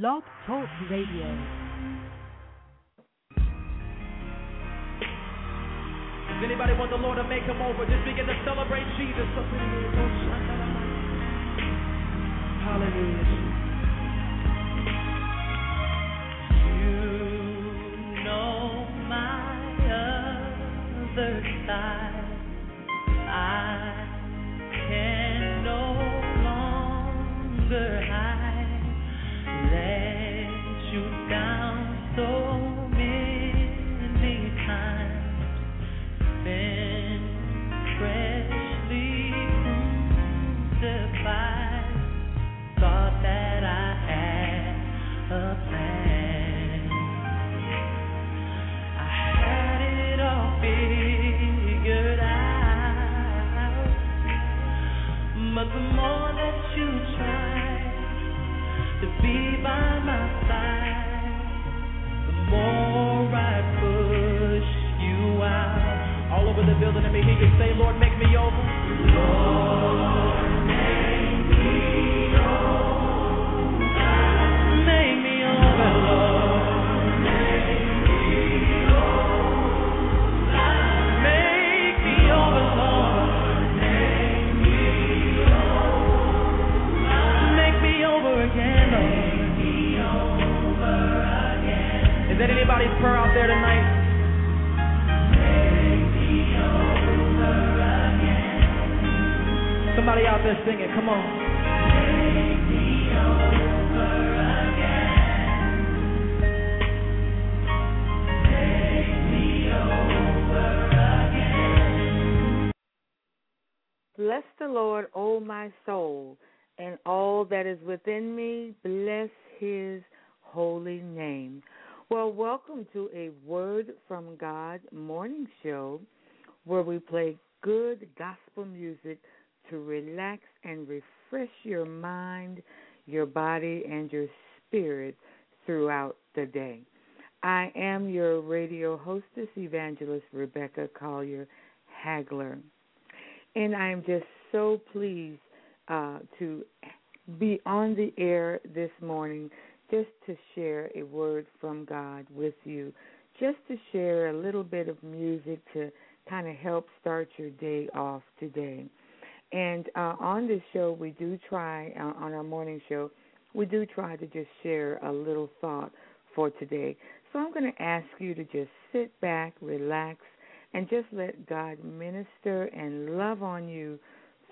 Blog Talk Radio. Does anybody want the Lord to make him over? Just begin to celebrate Jesus. Hallelujah. You say, Lord, make me over. Come on. Bless the Lord, O my soul, and all that is within me. Bless his holy name. Well, welcome to a Word from God morning show where we play good gospel music to relax and refresh your mind, your body, and your spirit throughout the day. I am your radio hostess, Evangelist Rebecca Collier Hagler. And I am just so pleased uh, to be on the air this morning just to share a word from God with you, just to share a little bit of music to kind of help start your day off today. And uh, on this show, we do try, uh, on our morning show, we do try to just share a little thought for today. So I'm going to ask you to just sit back, relax, and just let God minister and love on you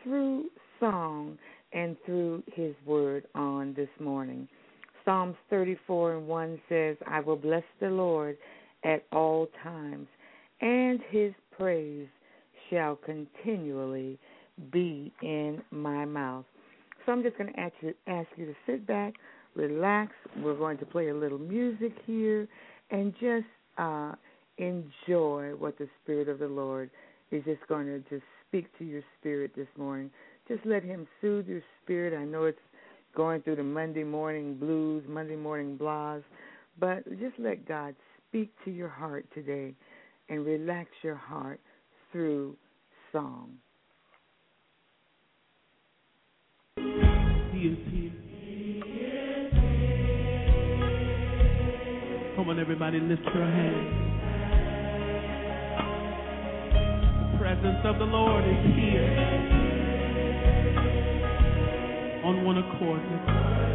through song and through His Word on this morning. Psalms 34 and 1 says, I will bless the Lord at all times, and His praise shall continually be in my mouth. So I'm just going to ask you, ask you to sit back, relax. We're going to play a little music here and just uh, enjoy what the Spirit of the Lord is just going to just speak to your spirit this morning. Just let Him soothe your spirit. I know it's going through the Monday morning blues, Monday morning blahs, but just let God speak to your heart today and relax your heart through song. On, everybody, lift your hands. The presence of the Lord is here. On one accord.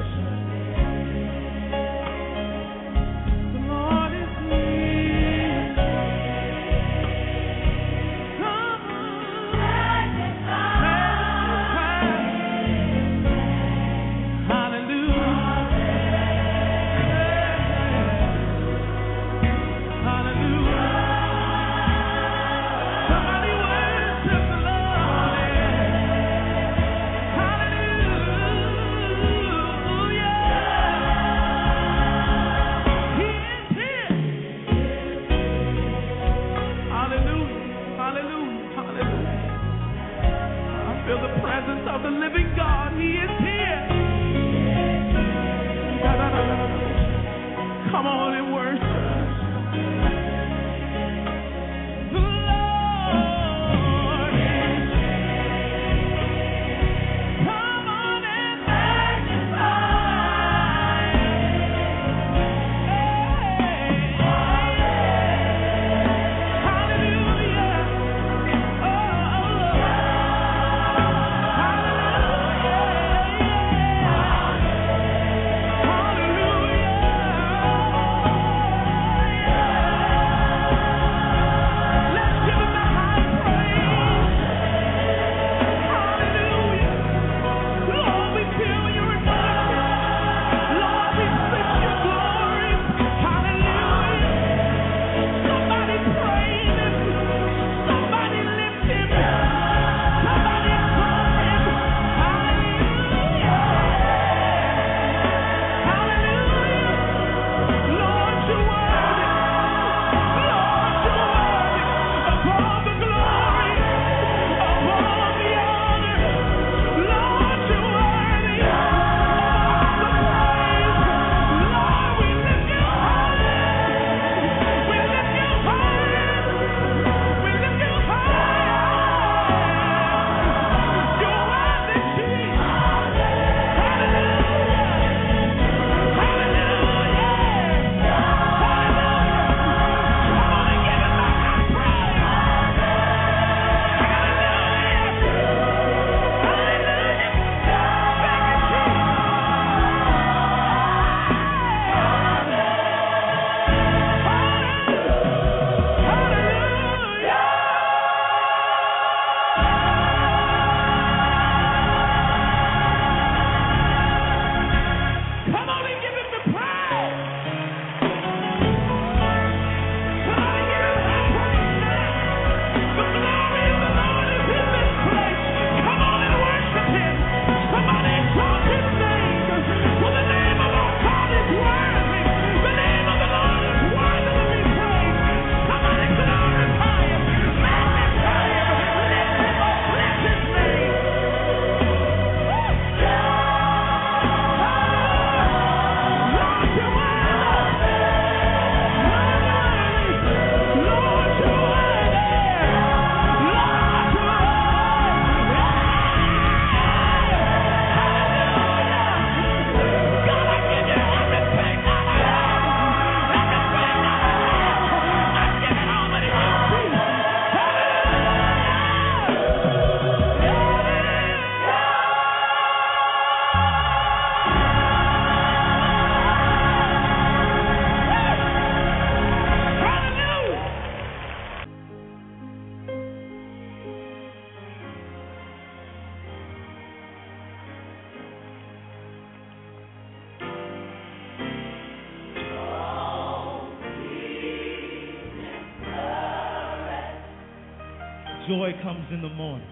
Joy comes in the morning.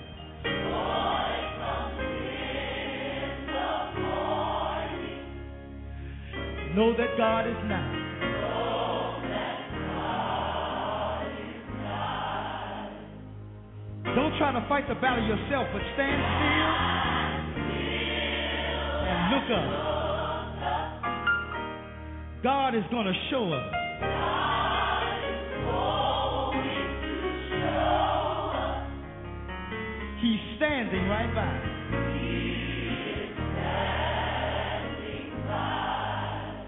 Know that God is nigh. Don't try to fight the battle yourself, but stand still and look up. God is going to show us.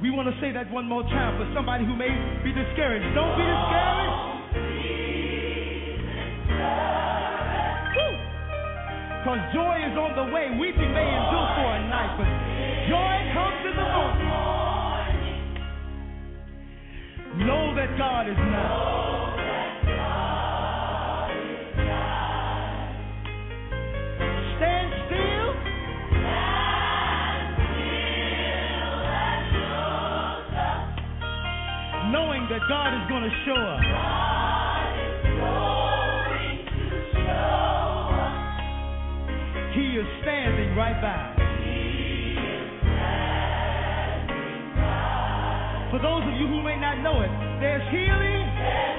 We want to say that one more time for somebody who may be discouraged. Don't be discouraged. Because joy is on the way. Weeping may endure for a night, but joy comes in the morning. Know that God is nigh. That God is going to show up. He is standing right by. For those of you who may not know it, there's healing.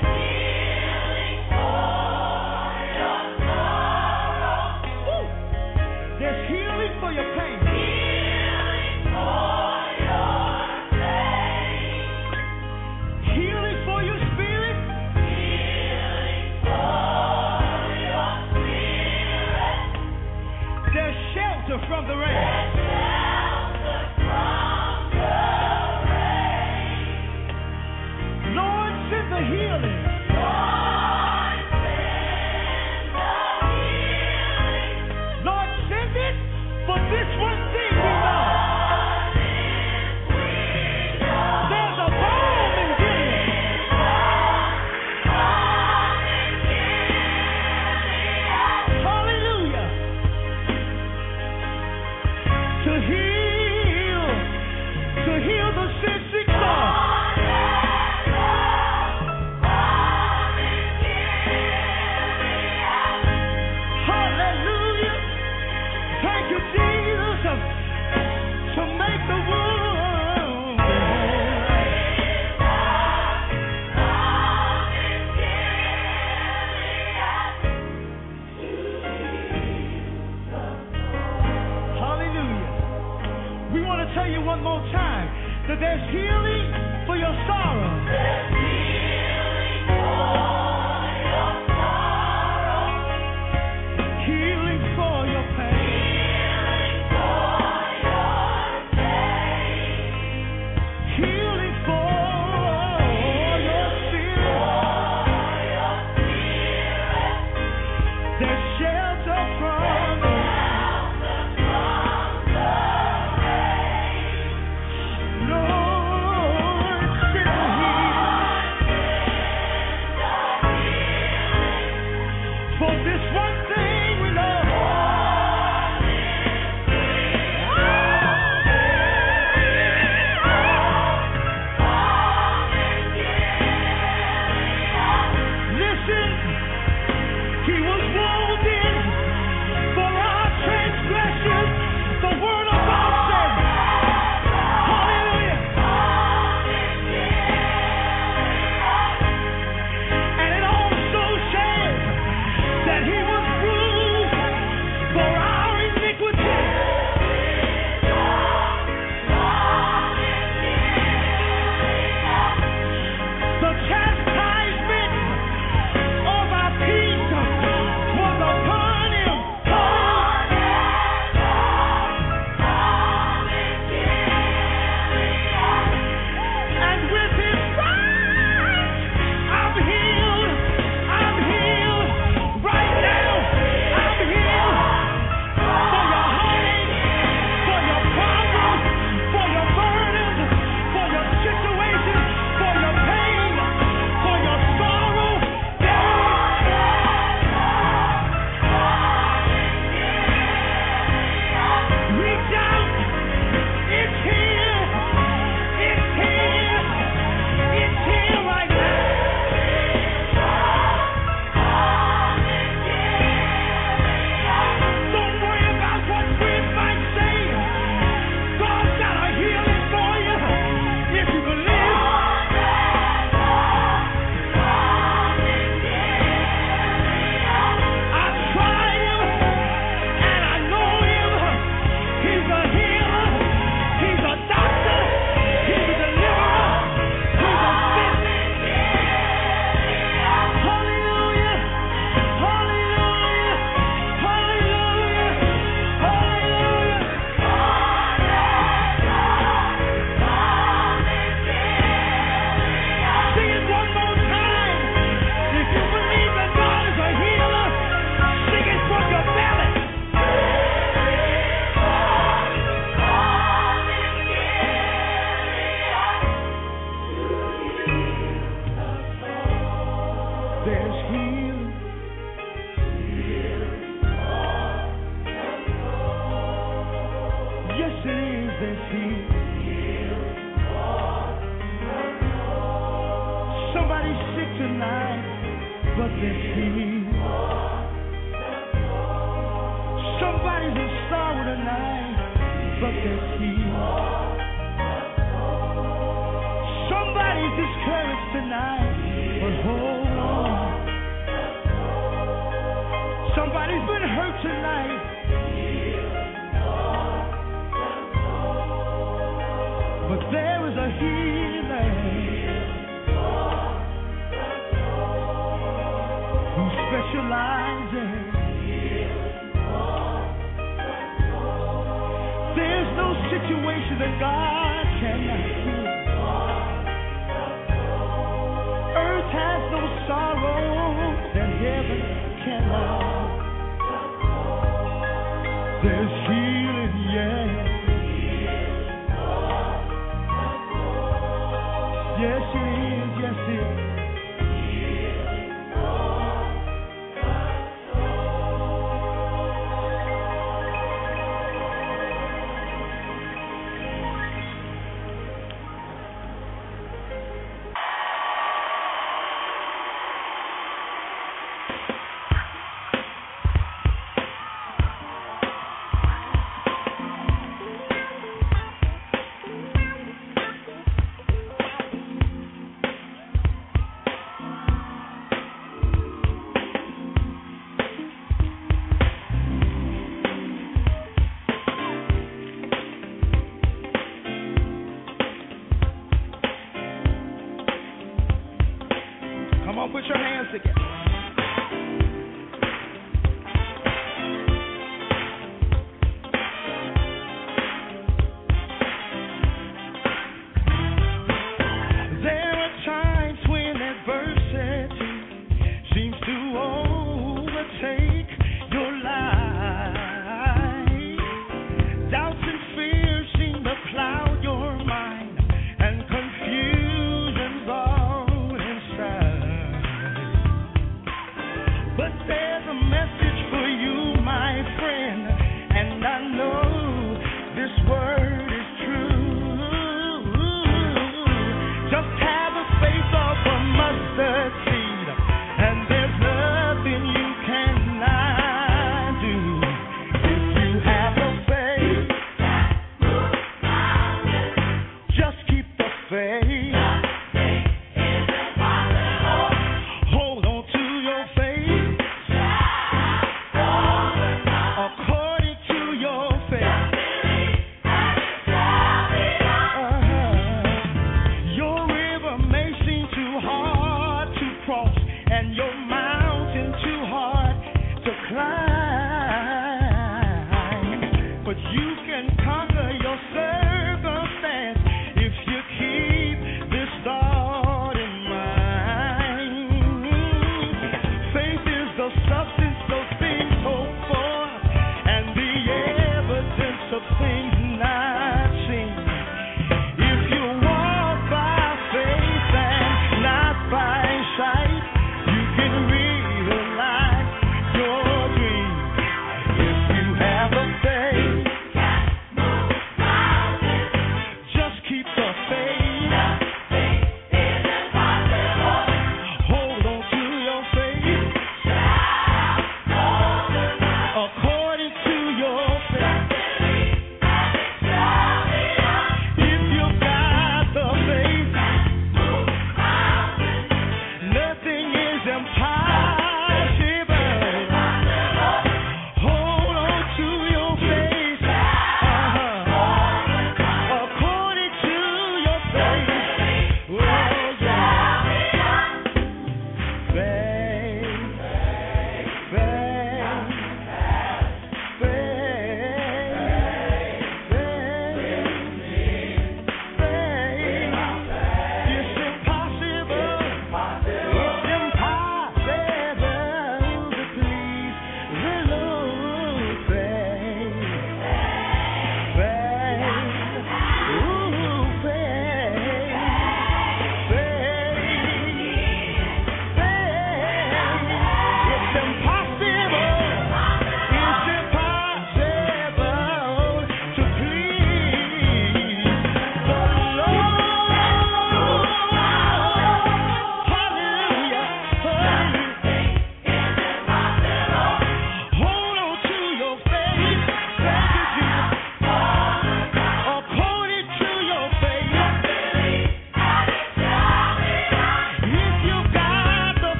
Rain. To heal, there's healing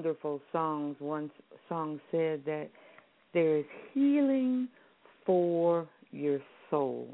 wonderful songs. One song said that there is healing for your soul.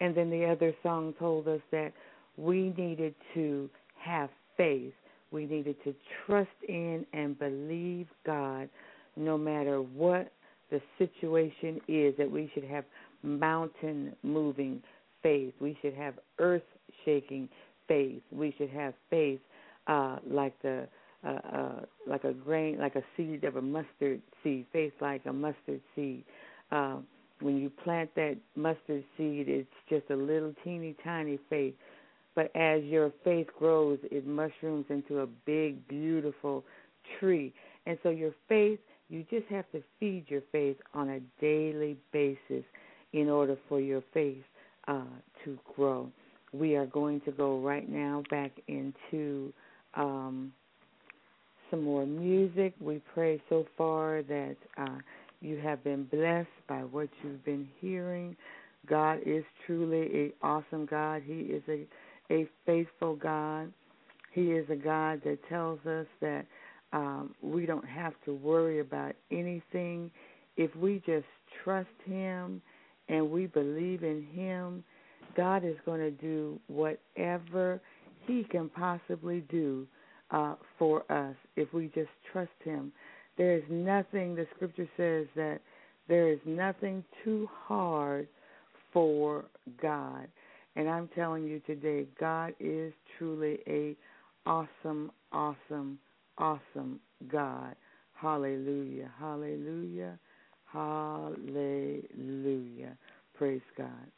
And then the other song told us that we needed to have faith. We needed to trust in and believe God no matter what the situation is, that we should have mountain moving faith. We should have earth shaking faith. We should have faith uh, like the uh, like a grain, like a seed of a mustard seed. Faith like a mustard seed. Uh, when you plant that mustard seed, it's just a little teeny tiny faith. But as your faith grows, it mushrooms into a big, beautiful tree. And so your faith, you just have to feed your faith on a daily basis in order for your faith uh, to grow. We are going to go right now back into um, some more music. We pray so far that uh, you have been blessed by what you've been hearing. God is truly a awesome God. He is a a faithful God. He is a God that tells us that um, we don't have to worry about anything if we just trust Him and we believe in Him, God is going to do whatever He can possibly do uh, for us if we just trust Him. There is nothing, the scripture says that there is nothing too hard for God. And I'm telling you today, God is truly a awesome, awesome, awesome God. Hallelujah. Hallelujah. Hallelujah. Praise God.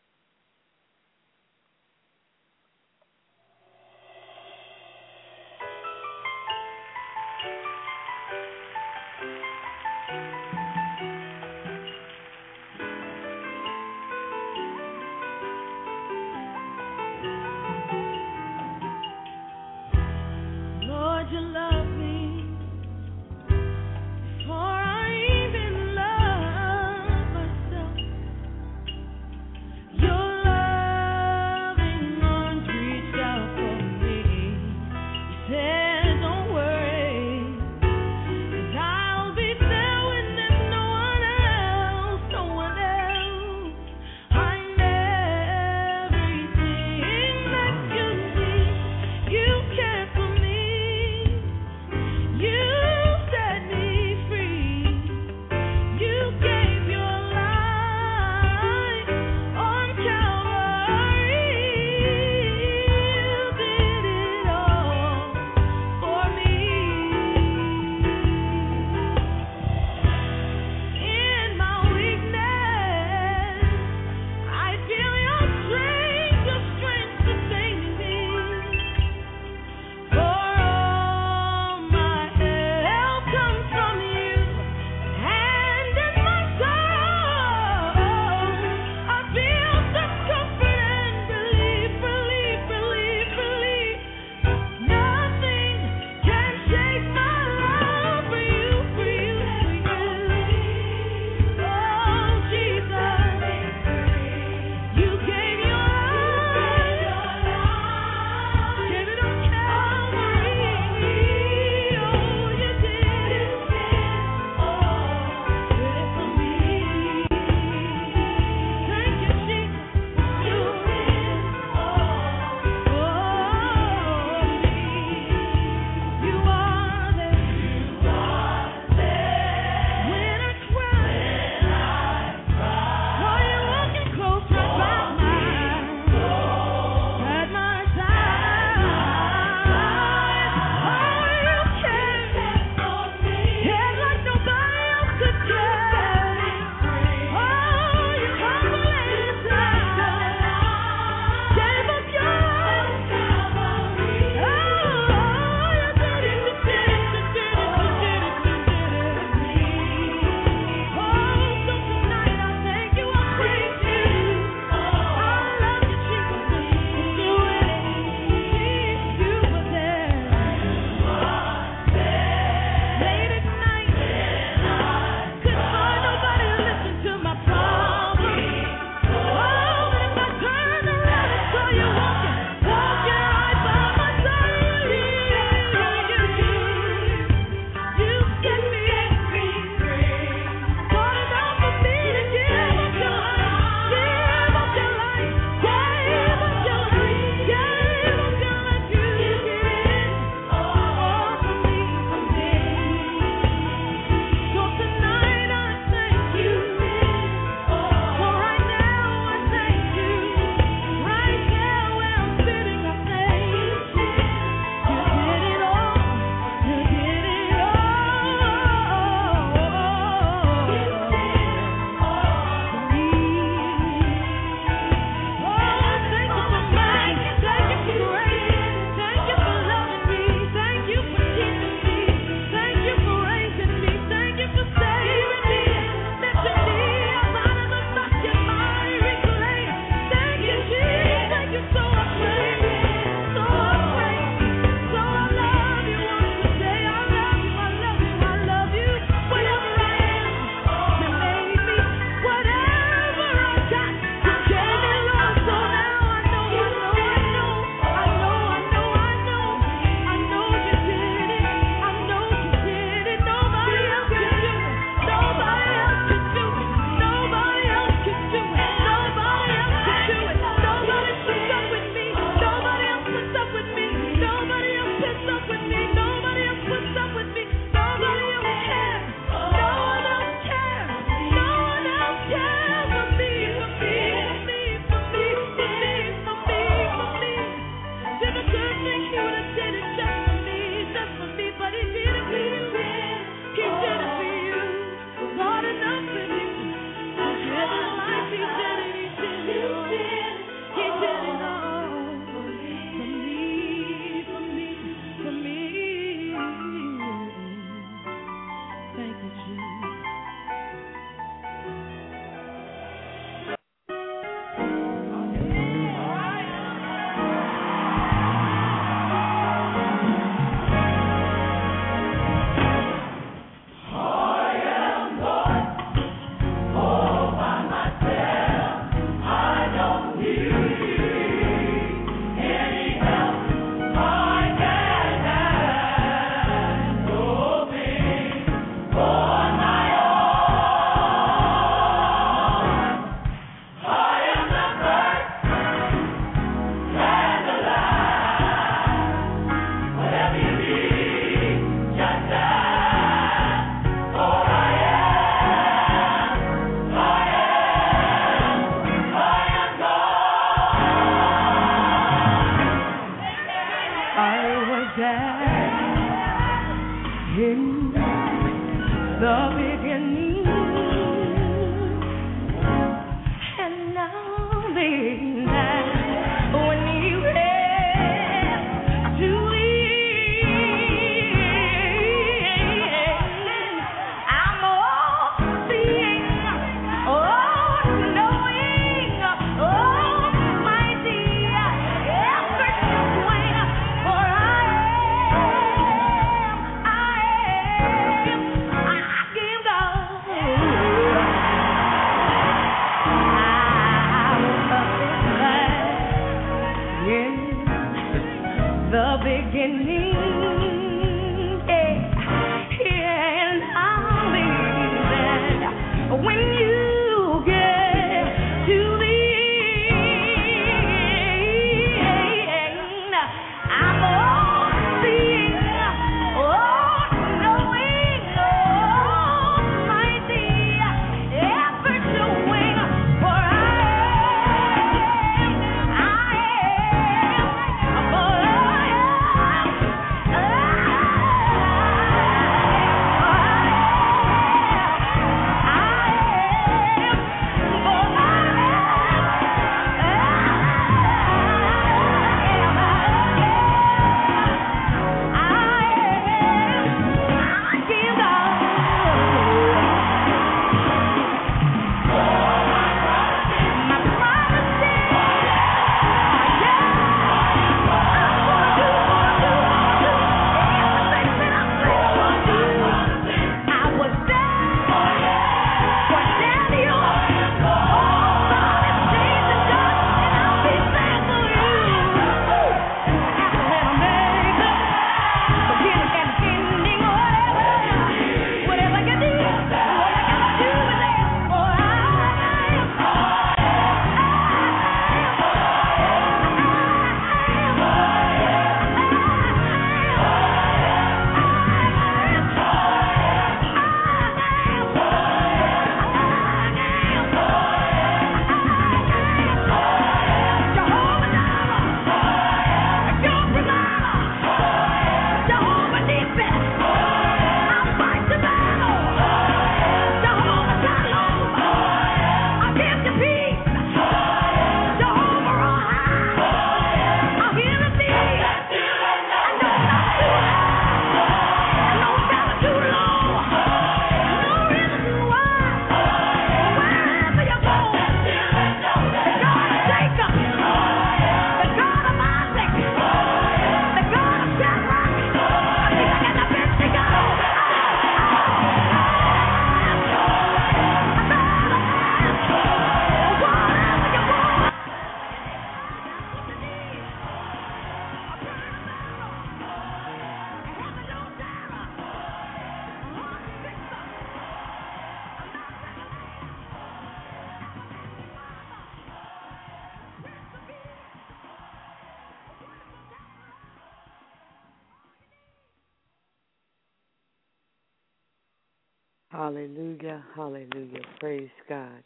Hallelujah, hallelujah. Praise God.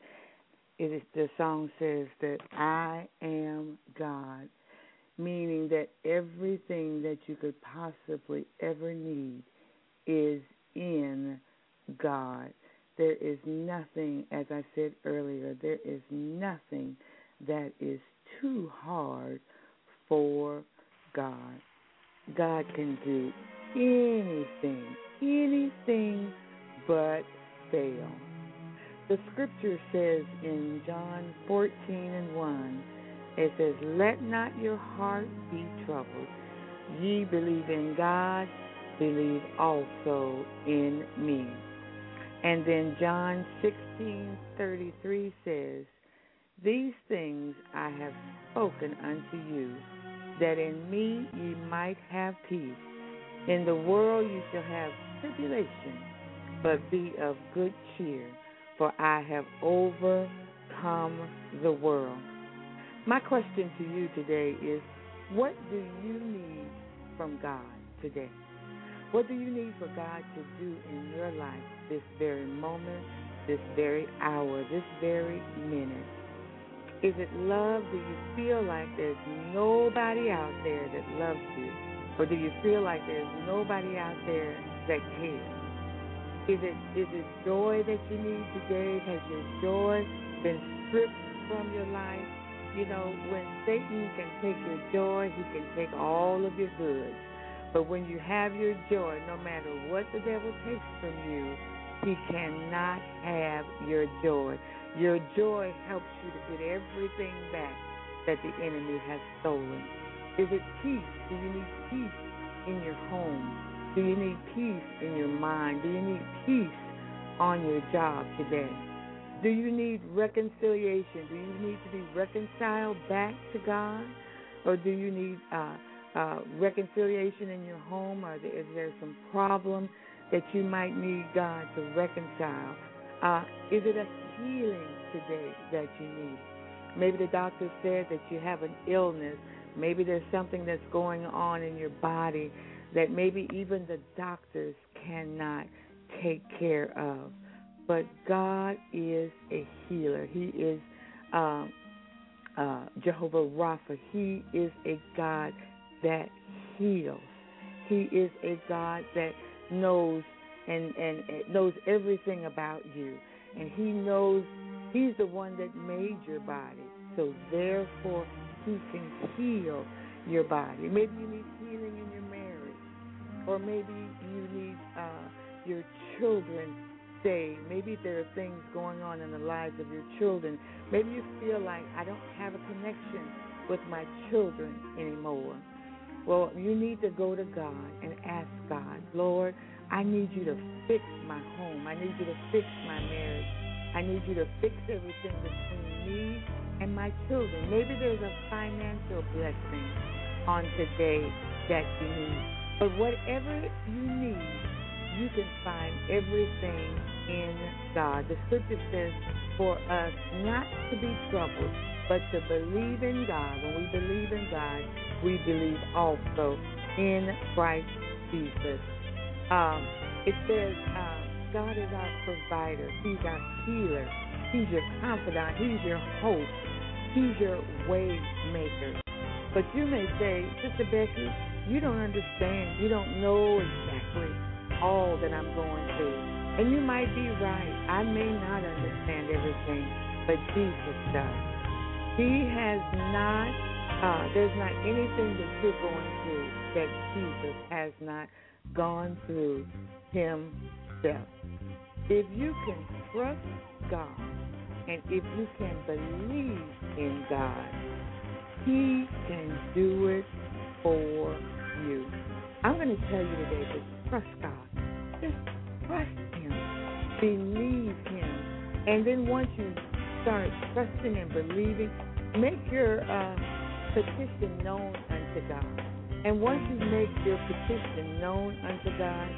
It is the song says that I am God, meaning that everything that you could possibly ever need is in God. There is nothing, as I said earlier, there is nothing that is too hard for God. God can do anything, anything but fail. The scripture says in John 14 and 1, it says, Let not your heart be troubled. Ye believe in God, believe also in me. And then John 16:33 says, These things I have spoken unto you, that in me ye might have peace. In the world you shall have tribulation, but be of good cheer, for I have overcome the world. My question to you today is what do you need from God today? What do you need for God to do in your life this very moment, this very hour, this very minute? Is it love? Do you feel like there's nobody out there that loves you Or do you feel like there's nobody out there that cares? Is it is it joy that you need today? Has your joy been stripped from your life? You know, when Satan can take your joy, he can take all of your goods. But when you have your joy, no matter what the devil takes from you, he cannot have your joy. Your joy helps you to get everything back that the enemy has stolen. Is it peace? Do you need peace in your home? Do you need peace in your mind? Do you need peace on your job today? Do you need reconciliation? Do you need to be reconciled back to God? Or do you need uh, uh, reconciliation in your home? Or is there some problem that you might need God to reconcile? Uh, is it a healing today that you need? Maybe the doctor said that you have an illness. Maybe there's something that's going on in your body that maybe even the doctors cannot take care of. But God is a healer. He is um, uh, Jehovah Rapha. He is a God that heals. He is a God that knows and, and, and knows everything about you. And He knows He's the one that made your body. So therefore, He can heal your body. Maybe you need healing in your or maybe you need uh, your children saved. Maybe there are things going on in the lives of your children. Maybe you feel like I don't have a connection with my children anymore. Well, you need to go to God and ask God, Lord, I need you to fix my home. I need you to fix my marriage. I need you to fix everything between me and my children. Maybe there's a financial blessing on today that you need. But whatever you need, you can find everything in God. The scripture says for us not to be troubled, but to believe in God. When we believe in God, we believe also in Christ Jesus. Um, it says, uh, God is our provider. He's our healer. He's your confidant. He's your hope. He's your way maker. But you may say, Sister Becky, you don't understand. You don't know exactly all that I'm going through. And you might be right. I may not understand everything, but Jesus does. He has not, uh, there's not anything that you're going through that Jesus has not gone through himself. If you can trust God and if you can believe in God, He can do it for you. I'm going to tell you today to trust God. Just trust Him. Believe Him. And then once you start trusting and believing, make your uh, petition known unto God. And once you make your petition known unto God,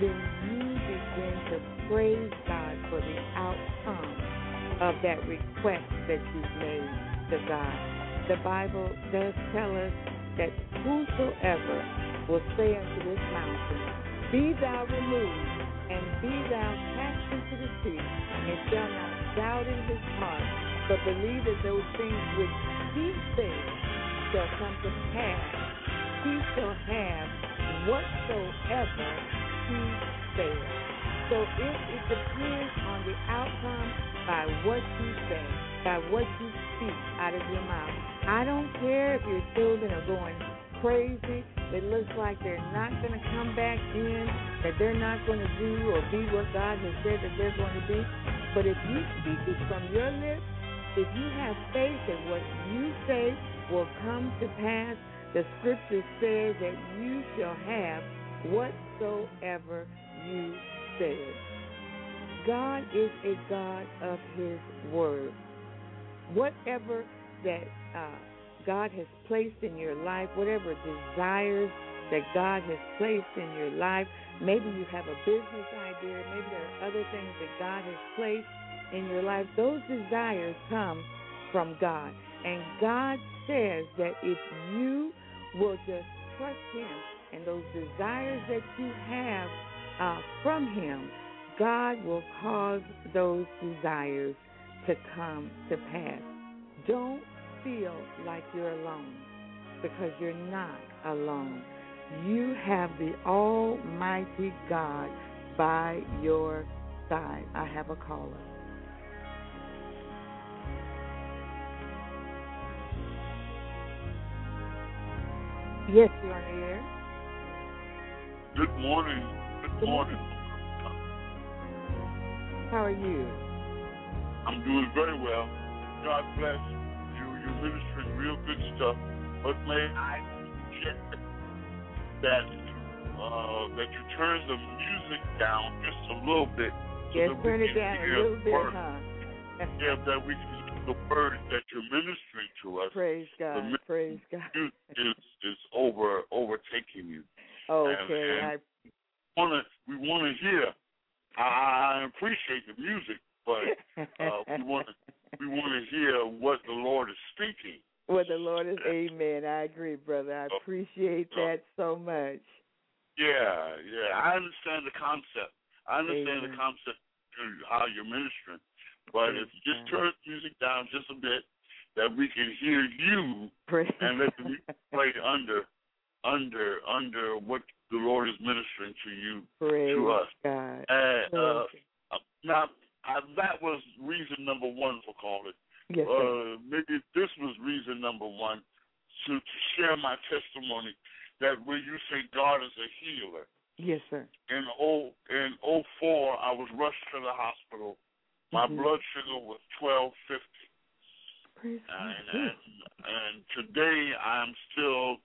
then you begin to praise God for the outcome of that request that you've made to God. The Bible does tell us that whosoever will say unto this mountain, Be thou removed, and be thou cast into the sea, and shall not doubt in his heart, but believe that those things which he said shall come to pass he shall have whatsoever he says. So it, it depends on the outcome by what you say, by what you speak out of your mouth. I don't care if your children are going crazy. It looks like they're not going to come back in, that they're not going to do or be what God has said that they're going to be. But if you speak it from your lips, if you have faith that what you say will come to pass, the scripture says that you shall have whatsoever you say. God is a God of His word. Whatever that uh, God has placed in your life, whatever desires that God has placed in your life, maybe you have a business idea, maybe there are other things that God has placed in your life, those desires come from God. And God says that if you will just trust Him and those desires that you have uh, from Him, God will cause those desires to come to pass. Don't feel like you're alone because you're not alone. you have the Almighty God by your side. I have a caller. Yes, you're on the air. Good morning. Good morning. How are you? I'm doing very well. God bless you. You're ministering real good stuff. But may I check that uh, that you turn the music down just a little bit. So Yes, turn it down a little bit, word. huh? Yeah, that we can hear the word that you're ministering to us. Praise God. mi- Praise God. is is over overtaking you. Okay, and- Wanna we want to hear. I, I appreciate the music, but uh, we want to we want to hear what the Lord is speaking. Well, the Lord is Amen. I agree, brother. I appreciate Oh. that so much. Yeah, yeah. I understand the concept. I understand Amen. the concept of how you're ministering. But if you just turn the music down just a bit, that we can hear you Praise and let the music play under under under what the Lord is ministering to you Praise to us. God. And uh, uh, now uh, that was reason number one for calling. yes, sir. uh, maybe this was reason number one to, to share my testimony that when you say God is a healer, yes, sir. in oh in oh four I was rushed to the hospital. My Mhm. blood sugar was twelve fifty, and, and and today I'm still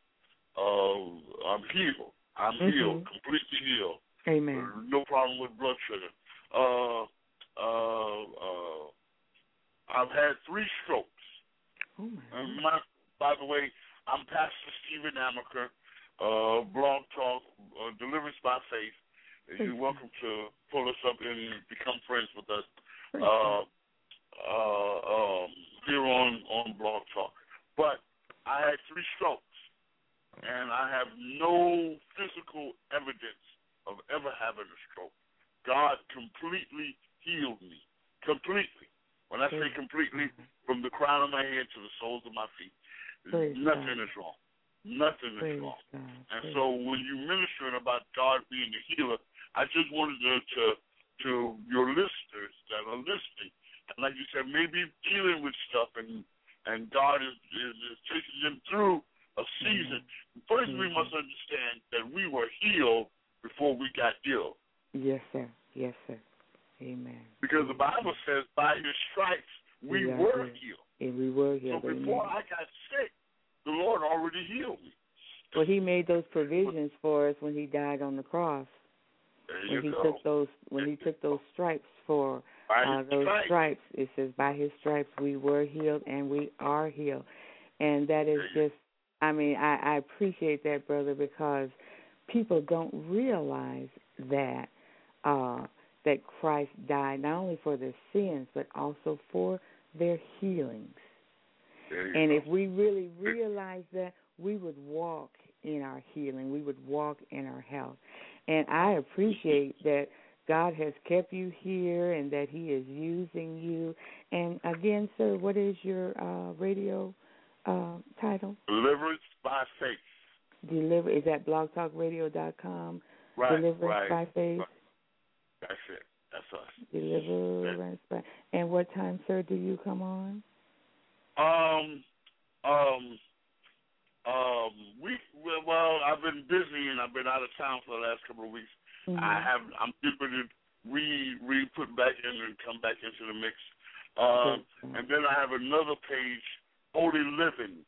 uh I'm healed. I'm Mhm. healed, completely healed. Amen. No problem with blood sugar. Uh, uh, uh, I've had three strokes. Oh my. My, by the way, I'm Pastor Stephen Amaker, uh, Blog Talk, uh, Deliverance by Faith. You're welcome to pull us up and become friends with us uh, uh, um, here on, on Blog Talk. But I had three strokes, and I have no physical evidence of ever having a stroke. God completely healed me. Completely. When I say completely, from the crown of my head to the soles of my feet. Praise Nothing God. is wrong. Nothing is wrong. God. And Praise so when you ministering about God being the healer, I just wanted to to, to your listeners that are listening, and like you said, maybe dealing with stuff and and God is is, is taking them through a season. First, we Mhm. must understand that we were healed before we got ill, Yes, sir. Yes, sir. Amen. because the Bible says by His stripes we We were healed. And we were healed. So before Amen. I got sick, the Lord already healed me. Well, He made those provisions for us when He died on the cross. There When He go. took those, when He took those stripes for uh, those stripes. stripes. It says, by His stripes we were healed and we are healed. And that is just, I mean, I, I appreciate that, brother, because people don't realize that uh, that Christ died not only for their sins but also for their healings. And go. if we really realize that, we would walk in our healing. We would walk in our health. And I appreciate that God has kept you here and that He is using you. And again, sir, what is your uh, radio uh, title? Deliverance by faith. Deliver is that blogtalkradio.com. Right, Deliverance right. by faith. right. That's it. That's us. Deliverance by. And what time, sir, do you come on? Um, um, um, we well, I've been busy and I've been out of town for the last couple of weeks. Mhm. I have I'm getting to re re put back in and come back into the mix. Um, Good. and then I have another page, Holy Living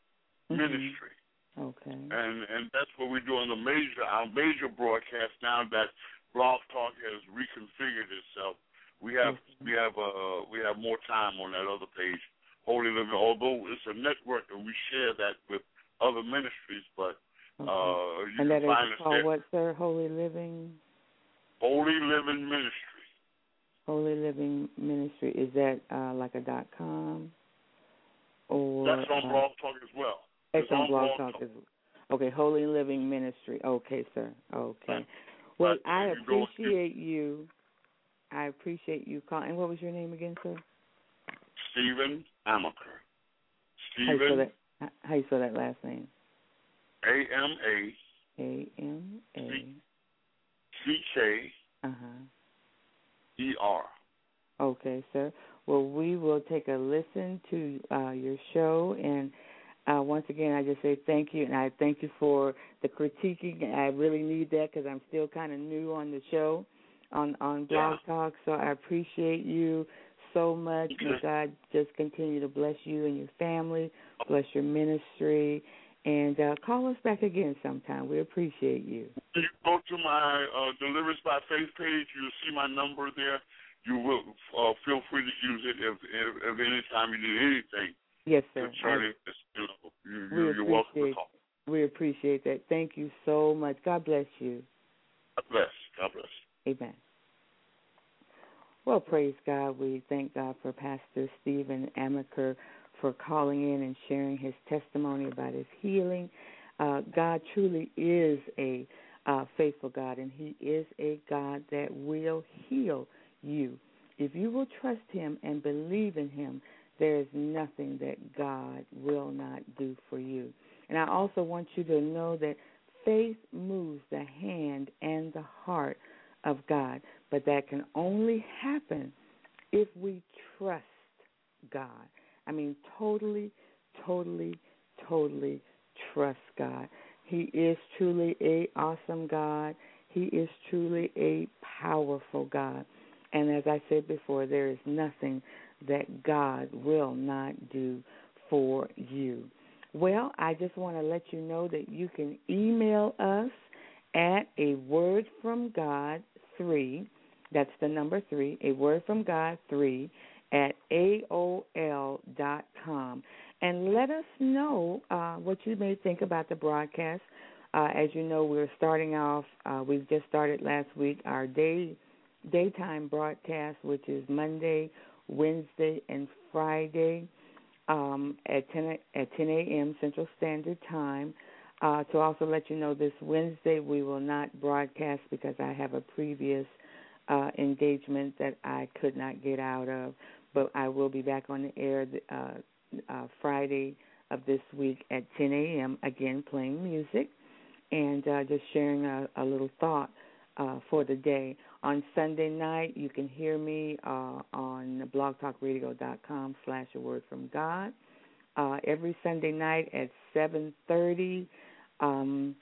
Mhm. Ministry. Okay. and and that's what we're doing the major our major broadcast now that Blog Talk has reconfigured itself. We have we have uh we have more time on that other page, Holy Living. Although it's a network and we share that with other ministries, but Okay. uh you and that can is find us called there. what, sir? Holy Living. Holy Living Ministry. Holy Living Ministry. Is that uh, like a dot com? Or That's on uh, Blog Talk as well. It's It's on on Blog Blog Talk. Talk. as- Okay, Holy Living Ministry. Okay, sir. Okay. Right. Well, Right, I appreciate you. I appreciate you calling. And what was your name again, sir? Stephen Amaker. How you spell Stephen that? How you spell that last name? A M A A M A C K uh huh. E R. Okay, sir. Well, we will take a listen to uh, your show, and uh, once again, I just say thank you, and I thank you for the critiquing. I really need that because I'm still kind of new on the show, on on Blog Yeah. Talk. So I appreciate you so much. May Okay. God just continue to bless you and your family, bless your ministry, and uh, call us back again sometime. We appreciate you. If you go to my uh, Deliverance by Faith page, you'll see my number there. You will uh, feel free to use it if, if, if any time you need anything Yes, sir. concerning this. You know, you, We you, you're welcome to appreciate- We appreciate that. Thank you so much. God bless you. God bless. God bless. Amen. Well, praise God. We thank God for Pastor Stephen Amaker for calling in and sharing his testimony about his healing. Uh, God truly is a uh, faithful God, and He is a God that will heal you. If you will trust Him and believe in Him, there is nothing that God will not do for you. And I also want you to know that faith moves the hand and the heart of God, but that can only happen if we trust God. I mean, totally, totally, totally trust God. He is truly a awesome God. He is truly a powerful God. And as I said before, there is nothing that God will not do for you. Well, I just want to let you know that you can email us at a word from God three. That's the number three, a word from God three at AOL dot com. And let us know uh, what you may think about the broadcast. Uh, as you know, we're starting off. Uh, we've just started last week our day daytime broadcast, which is Monday, Wednesday, and Friday um, at 10 at 10 a.m. Central Standard Time. Uh, to also let you know, this Wednesday we will not broadcast because I have a previous uh, engagement that I could not get out of. But I will be back on the air uh, uh, Friday of this week at 10 a.m. Again, playing music and uh, just sharing a, a little thought uh, for the day. On Sunday night, you can hear me uh, on blogtalkradio.com slash a word from God. Uh, every Sunday night at 7.30 um,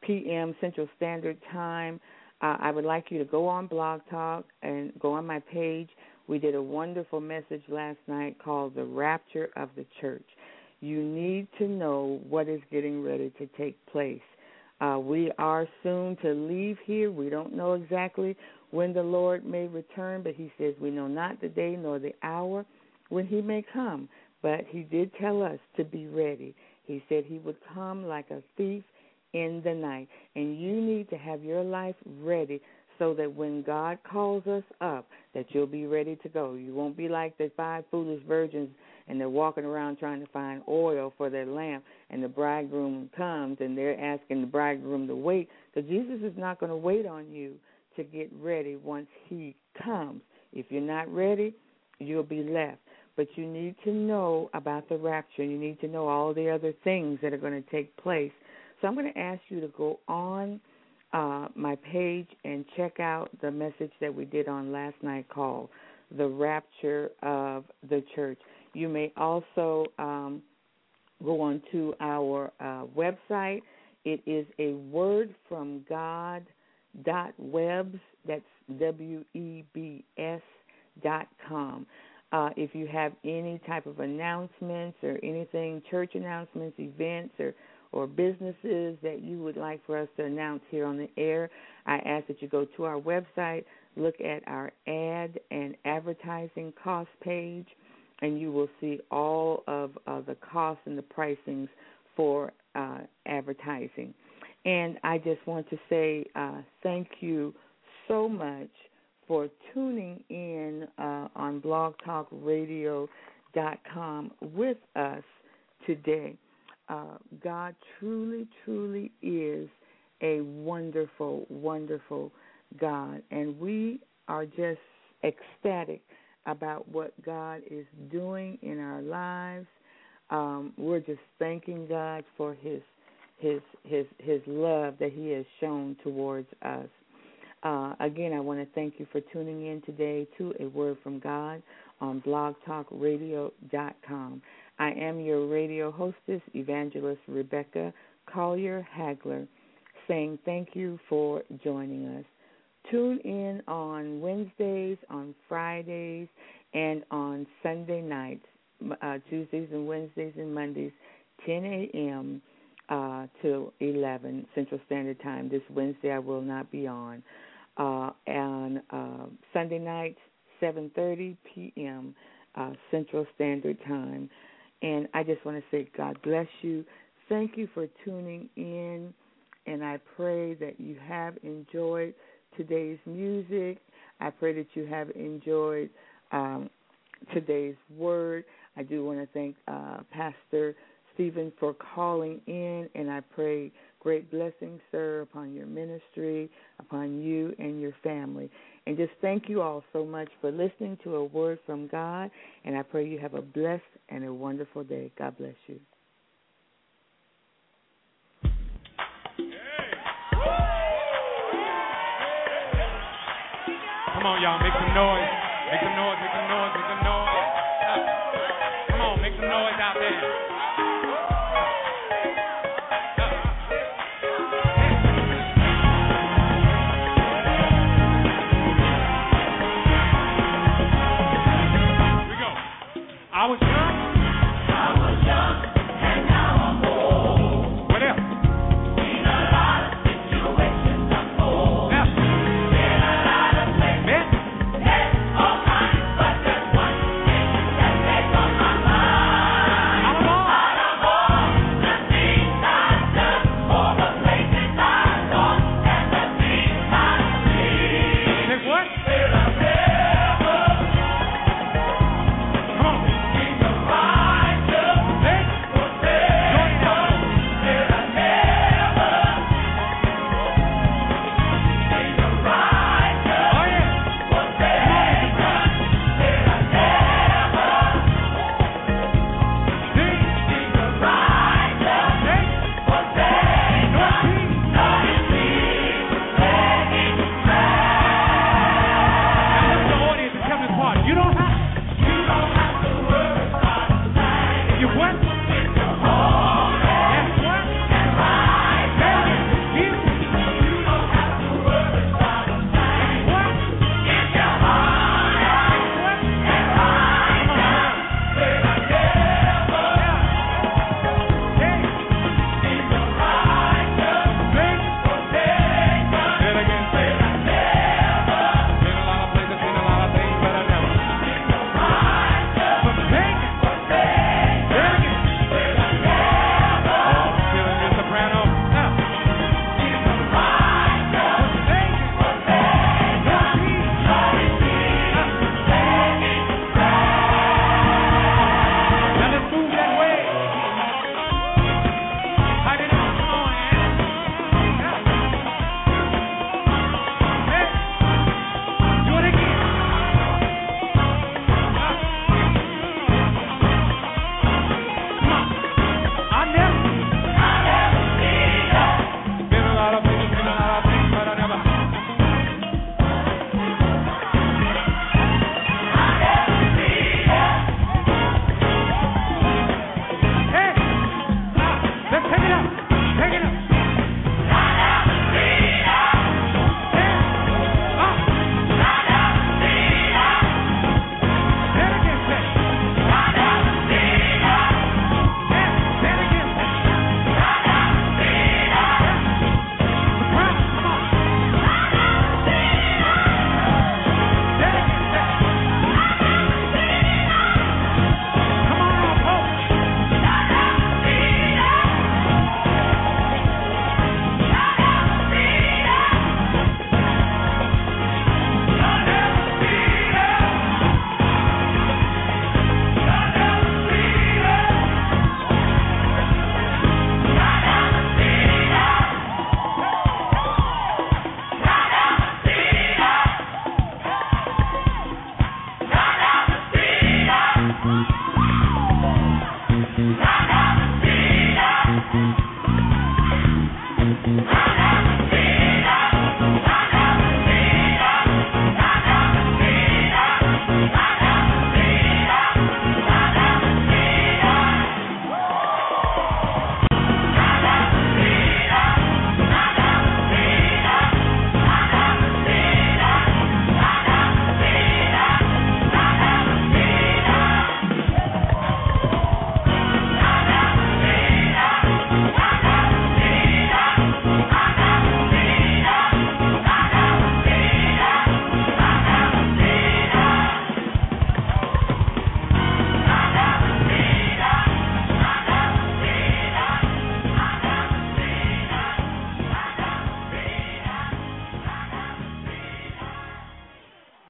p.m. Central Standard Time. Uh, I would like you to go on Blog Talk and go on my page. We did a wonderful message last night called The Rapture of the Church. You need to know what is getting ready to take place. Uh, we are soon to leave here. We don't know exactly when the Lord may return, but He says we know not the day nor the hour when He may come. But He did tell us to be ready. He said He would come like a thief in the night. And you need to have your life ready so that when God calls us up, that you'll be ready to go. You won't be like the five foolish virgins and they're walking around trying to find oil for their lamp and the bridegroom comes and they're asking the bridegroom to wait. Because Jesus is not going to wait on you to get ready once he comes. If you're not ready, you'll be left. But you need to know about the rapture. You need to know all the other things that are going to take place. So I'm going to ask you to go on uh, my page and check out the message that we did on last night called The Rapture of the Church. You may also um, go on to our uh, website. It is a word from God dot webs. That's W E B S dot com. Uh, if you have any type of announcements or anything, church announcements, events, or or businesses that you would like for us to announce here on the air, I ask that you go to our website, look at our ad and advertising cost page, and you will see all of uh, the costs and the pricings for uh, advertising. And I just want to say uh, thank you so much for tuning in uh, on blogtalkradio.com with us today. Uh, God truly, truly is a wonderful, wonderful God. And we are just ecstatic about what God is doing in our lives. Um, we're just thanking God for His his his his love that he has shown towards us. Uh, again, I want to thank you for tuning in today to A Word from God on blogtalkradio.com. I am your radio hostess, Evangelist Rebecca Collier Hagler, saying thank you for joining us. Tune in on Wednesdays, on Fridays, and on Sunday nights, uh, Tuesdays and Wednesdays and Mondays, 10 a.m. Uh, to 11 Central Standard Time. This Wednesday I will not be on. Uh, and uh, Sunday nights, 7:30 p.m. Uh, Central Standard Time. And I just want to say, God bless you. Thank you for tuning in, and I pray that you have enjoyed today's music. I pray that you have enjoyed um, today's word. I do want to thank uh, Pastor Stephen for calling in, and I pray great blessings, sir, upon your ministry, upon you and your family. And just thank you all so much for listening to a word from God, and I pray you have a blessed and a wonderful day. God bless you. Come on, y'all, make some noise. Make some noise, make some noise, make some noise.